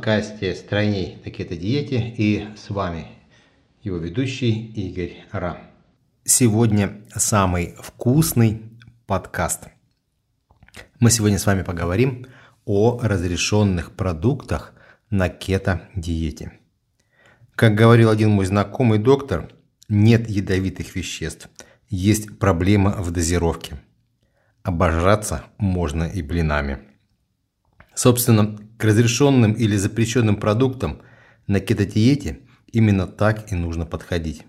подкасте «Стройней на кето-диете» и с вами его ведущий Игорь Ра. Сегодня самый вкусный подкаст. Мы сегодня с вами поговорим о разрешенных продуктах на кето-диете. Как говорил один мой знакомый доктор, нет ядовитых веществ, есть проблема в дозировке. Обожраться можно и блинами. Собственно, к разрешенным или запрещенным продуктам на кетодиете именно так и нужно подходить.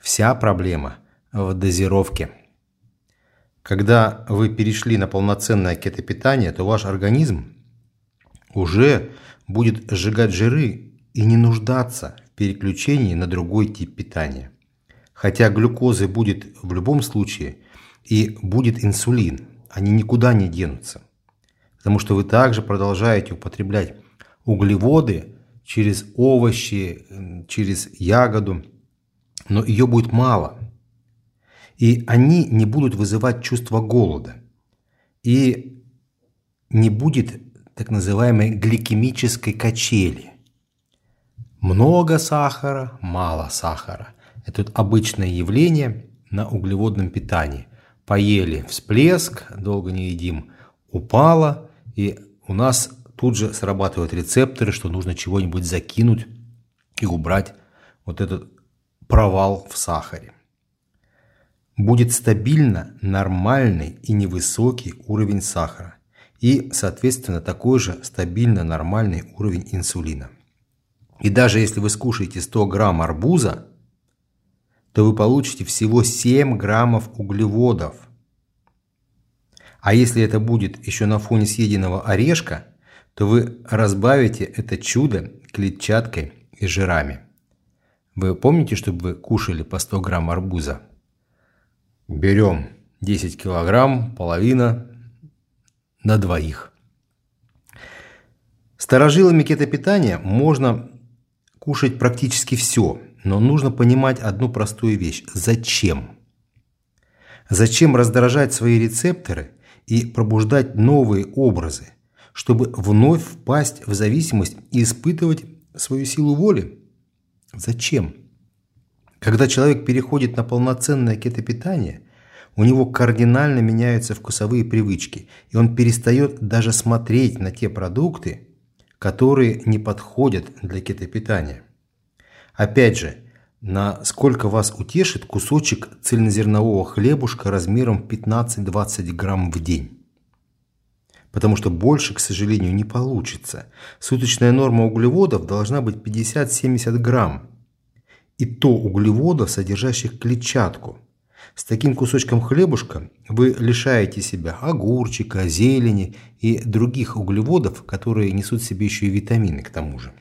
Вся проблема в дозировке. Когда вы перешли на полноценное кетопитание, то ваш организм уже будет сжигать жиры и не нуждаться в переключении на другой тип питания. Хотя глюкозы будет в любом случае и будет инсулин, они никуда не денутся потому что вы также продолжаете употреблять углеводы через овощи, через ягоду, но ее будет мало. И они не будут вызывать чувство голода. И не будет так называемой гликемической качели. Много сахара, мало сахара. Это обычное явление на углеводном питании. Поели всплеск, долго не едим, упало, и у нас тут же срабатывают рецепторы, что нужно чего-нибудь закинуть и убрать вот этот провал в сахаре. Будет стабильно нормальный и невысокий уровень сахара и, соответственно, такой же стабильно нормальный уровень инсулина. И даже если вы скушаете 100 грамм арбуза, то вы получите всего 7 граммов углеводов, а если это будет еще на фоне съеденного орешка, то вы разбавите это чудо клетчаткой и жирами. Вы помните, чтобы вы кушали по 100 грамм арбуза? Берем 10 килограмм, половина на двоих. Старожилами кетопитания можно кушать практически все, но нужно понимать одну простую вещь. Зачем? Зачем раздражать свои рецепторы и пробуждать новые образы, чтобы вновь впасть в зависимость и испытывать свою силу воли? Зачем? Когда человек переходит на полноценное кетопитание, у него кардинально меняются вкусовые привычки, и он перестает даже смотреть на те продукты, которые не подходят для кетопитания. Опять же, Насколько вас утешит кусочек цельнозернового хлебушка размером 15-20 грамм в день? Потому что больше, к сожалению, не получится. Суточная норма углеводов должна быть 50-70 грамм. И то углеводов, содержащих клетчатку. С таким кусочком хлебушка вы лишаете себя огурчика, зелени и других углеводов, которые несут в себе еще и витамины к тому же.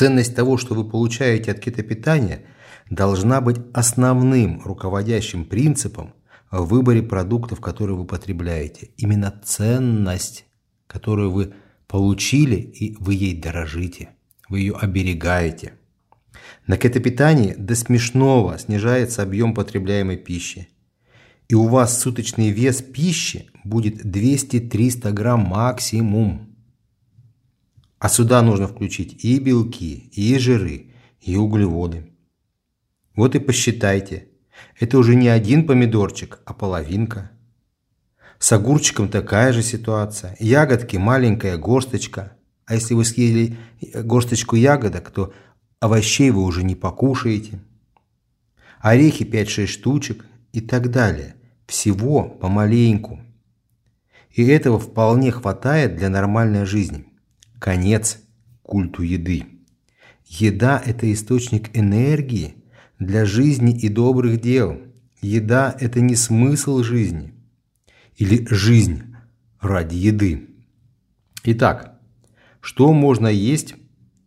Ценность того, что вы получаете от кетопитания, должна быть основным руководящим принципом в выборе продуктов, которые вы потребляете. Именно ценность, которую вы получили, и вы ей дорожите, вы ее оберегаете. На кетопитании до смешного снижается объем потребляемой пищи. И у вас суточный вес пищи будет 200-300 грамм максимум. А сюда нужно включить и белки, и жиры, и углеводы. Вот и посчитайте. Это уже не один помидорчик, а половинка. С огурчиком такая же ситуация. Ягодки маленькая горсточка. А если вы съели горсточку ягодок, то овощей вы уже не покушаете. Орехи 5-6 штучек и так далее. Всего помаленьку. И этого вполне хватает для нормальной жизни. Конец культу еды. Еда – это источник энергии для жизни и добрых дел. Еда – это не смысл жизни. Или жизнь ради еды. Итак, что можно есть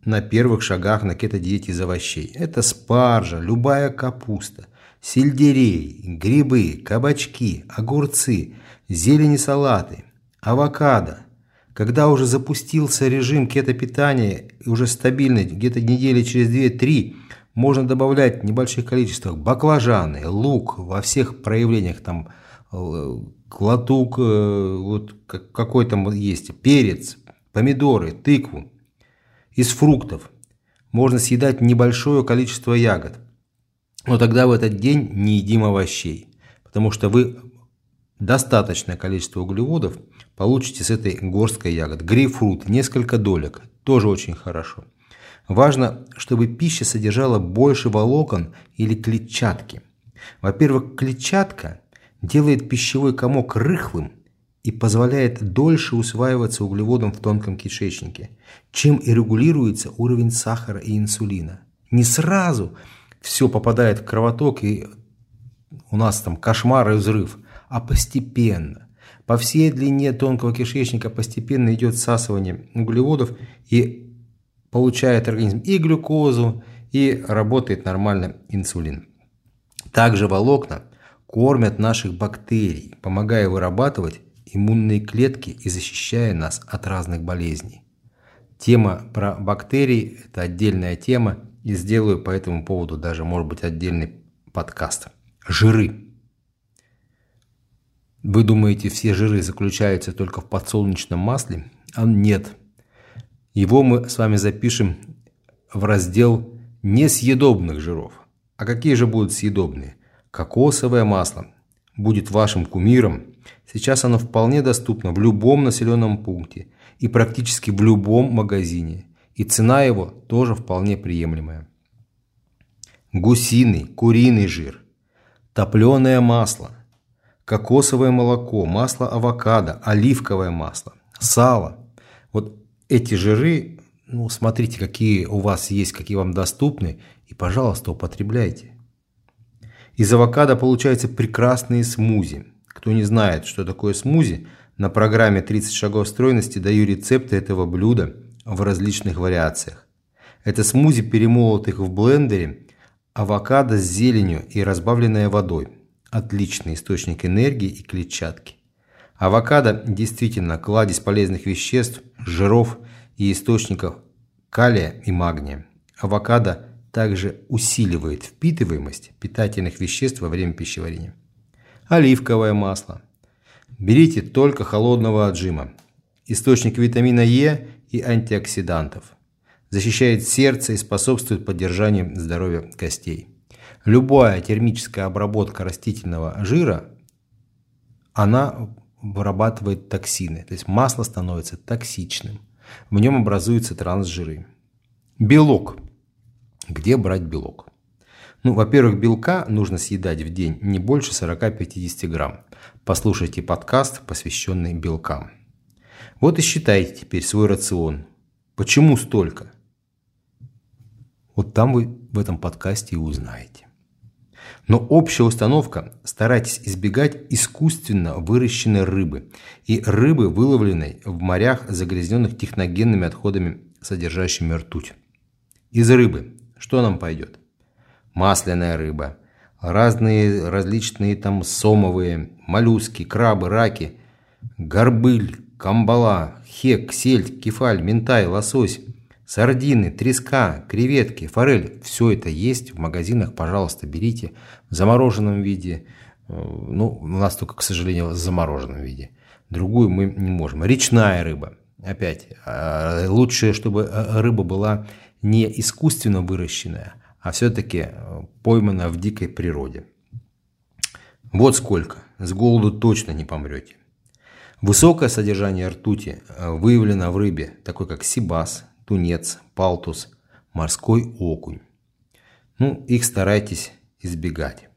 на первых шагах на кето-диете из овощей? Это спаржа, любая капуста, сельдерей, грибы, кабачки, огурцы, зелени салаты, авокадо, когда уже запустился режим кетопитания, уже стабильный, где-то недели через 2-3, можно добавлять в небольших количествах баклажаны, лук во всех проявлениях, там э, клатук, э, вот какой там есть, перец, помидоры, тыкву. Из фруктов можно съедать небольшое количество ягод, но тогда в этот день не едим овощей, потому что вы достаточное количество углеводов получите с этой горсткой ягод. Грейпфрут, несколько долек, тоже очень хорошо. Важно, чтобы пища содержала больше волокон или клетчатки. Во-первых, клетчатка делает пищевой комок рыхлым и позволяет дольше усваиваться углеводам в тонком кишечнике, чем и регулируется уровень сахара и инсулина. Не сразу все попадает в кровоток и у нас там кошмар и взрыв, а постепенно. По всей длине тонкого кишечника постепенно идет всасывание углеводов и получает организм и глюкозу, и работает нормально инсулин. Также волокна кормят наших бактерий, помогая вырабатывать иммунные клетки и защищая нас от разных болезней. Тема про бактерии – это отдельная тема, и сделаю по этому поводу даже, может быть, отдельный подкаст. Жиры. Вы думаете, все жиры заключаются только в подсолнечном масле? А нет. Его мы с вами запишем в раздел несъедобных жиров. А какие же будут съедобные? Кокосовое масло будет вашим кумиром. Сейчас оно вполне доступно в любом населенном пункте и практически в любом магазине. И цена его тоже вполне приемлемая. Гусиный, куриный жир, топленое масло – кокосовое молоко, масло авокадо, оливковое масло, сало. Вот эти жиры, ну, смотрите, какие у вас есть, какие вам доступны, и, пожалуйста, употребляйте. Из авокадо получаются прекрасные смузи. Кто не знает, что такое смузи, на программе 30 шагов стройности даю рецепты этого блюда в различных вариациях. Это смузи, перемолотых в блендере, авокадо с зеленью и разбавленная водой – отличный источник энергии и клетчатки. Авокадо действительно кладезь полезных веществ, жиров и источников калия и магния. Авокадо также усиливает впитываемость питательных веществ во время пищеварения. Оливковое масло. Берите только холодного отжима. Источник витамина Е и антиоксидантов. Защищает сердце и способствует поддержанию здоровья костей. Любая термическая обработка растительного жира, она вырабатывает токсины. То есть масло становится токсичным. В нем образуются трансжиры. Белок. Где брать белок? Ну, во-первых, белка нужно съедать в день не больше 40-50 грамм. Послушайте подкаст, посвященный белкам. Вот и считайте теперь свой рацион. Почему столько? Вот там вы в этом подкасте и узнаете. Но общая установка – старайтесь избегать искусственно выращенной рыбы и рыбы, выловленной в морях, загрязненных техногенными отходами, содержащими ртуть. Из рыбы что нам пойдет? Масляная рыба, разные различные там сомовые, моллюски, крабы, раки, горбыль, камбала, хек, сельдь, кефаль, ментай, лосось – Сардины, треска, креветки, форель – все это есть в магазинах, пожалуйста, берите в замороженном виде. Э, ну, у нас только, к сожалению, в замороженном виде. Другую мы не можем. Речная рыба. Опять, э, лучше, чтобы э, рыба была не искусственно выращенная, а все-таки поймана в дикой природе. Вот сколько. С голоду точно не помрете. Высокое содержание ртути выявлено в рыбе, такой как сибас, тунец, палтус, морской окунь. Ну, их старайтесь избегать.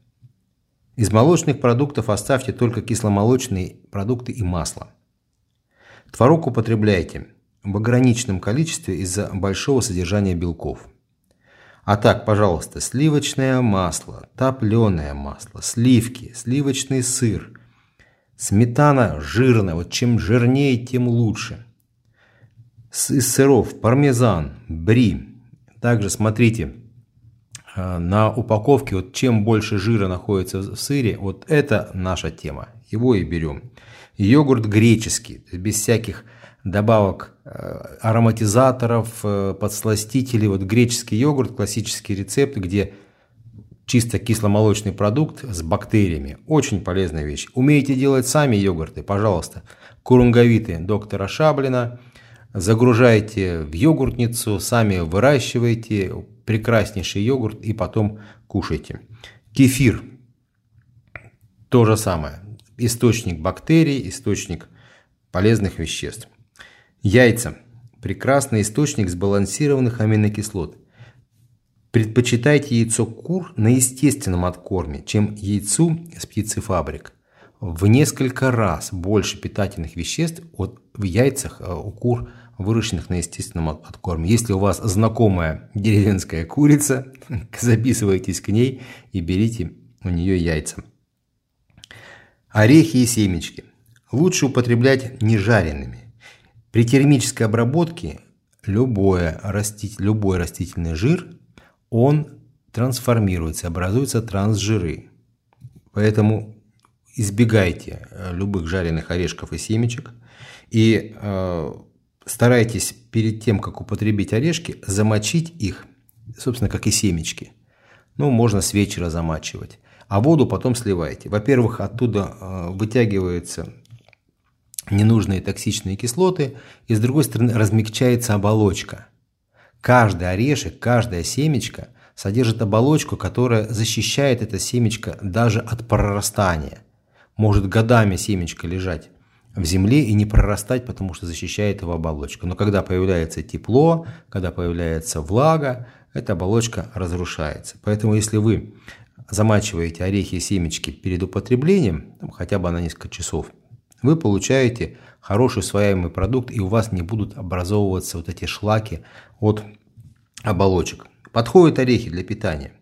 Из молочных продуктов оставьте только кисломолочные продукты и масло. Творог употребляйте в ограниченном количестве из-за большого содержания белков. А так, пожалуйста, сливочное масло, топленое масло, сливки, сливочный сыр, сметана жирная. Вот чем жирнее, тем лучше из сыров пармезан, бри. Также смотрите а, на упаковке, вот чем больше жира находится в сыре, вот это наша тема. Его и берем. Йогурт греческий, без всяких добавок а, ароматизаторов, э, подсластителей. Вот греческий йогурт, классический рецепт, где чисто кисломолочный продукт с бактериями. Очень полезная вещь. Умеете делать сами йогурты? Пожалуйста. Курунговиты доктора Шаблина – загружаете в йогуртницу, сами выращиваете прекраснейший йогурт и потом кушайте. Кефир – то же самое. Источник бактерий, источник полезных веществ. Яйца – прекрасный источник сбалансированных аминокислот. Предпочитайте яйцо кур на естественном откорме, чем яйцу с птицефабрик. В несколько раз больше питательных веществ от, в яйцах э, у кур, выращенных на естественном откорме. Если у вас знакомая деревенская курица, записывайтесь к ней и берите у нее яйца. Орехи и семечки лучше употреблять не жареными. При термической обработке любое растить, любой растительный жир он трансформируется, образуются трансжиры. Поэтому избегайте э, любых жареных орешков и семечек и э, старайтесь перед тем, как употребить орешки, замочить их, собственно, как и семечки. Ну, можно с вечера замачивать. А воду потом сливайте. Во-первых, оттуда э, вытягиваются ненужные токсичные кислоты, и с другой стороны размягчается оболочка – Каждый орешек, каждая семечко содержит оболочку, которая защищает это семечко даже от прорастания. Может годами семечко лежать в земле и не прорастать, потому что защищает его оболочка. Но когда появляется тепло, когда появляется влага, эта оболочка разрушается. Поэтому если вы замачиваете орехи и семечки перед употреблением, хотя бы на несколько часов, вы получаете хороший усвояемый продукт, и у вас не будут образовываться вот эти шлаки от оболочек. Подходят орехи для питания.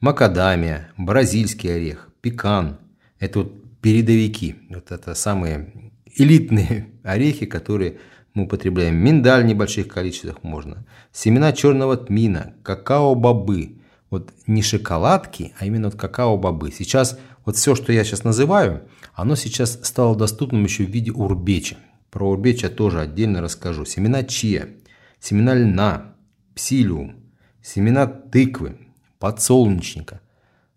Макадамия, бразильский орех, пекан. Это вот передовики. Вот это самые элитные орехи, которые мы употребляем. Миндаль в небольших количествах можно. Семена черного тмина, какао-бобы. Вот не шоколадки, а именно вот какао-бобы. Сейчас вот все, что я сейчас называю, оно сейчас стало доступным еще в виде урбеча. Про урбеч я тоже отдельно расскажу. Семена чия, семена льна, псилиум, семена тыквы, подсолнечника.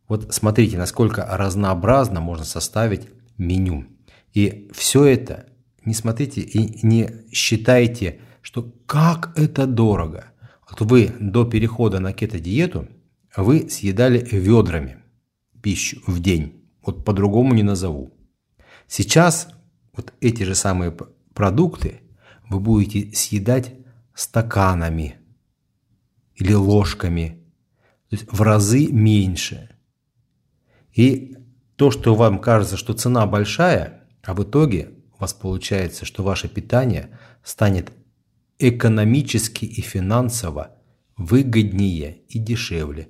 Вот смотрите, насколько разнообразно можно составить меню. И все это не смотрите и не считайте, что как это дорого. Вот вы до перехода на кето-диету вы съедали ведрами пищу в день. Вот по-другому не назову. Сейчас вот эти же самые продукты вы будете съедать стаканами или ложками, то есть в разы меньше. И то, что вам кажется, что цена большая, а в итоге у вас получается, что ваше питание станет экономически и финансово выгоднее и дешевле.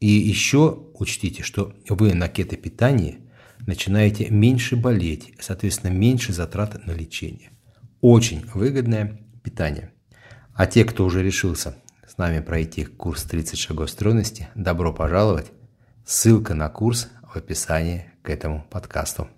И еще учтите, что вы на кето-питании – начинаете меньше болеть, соответственно, меньше затрат на лечение. Очень выгодное питание. А те, кто уже решился с нами пройти курс 30 шагов стройности, добро пожаловать. Ссылка на курс в описании к этому подкасту.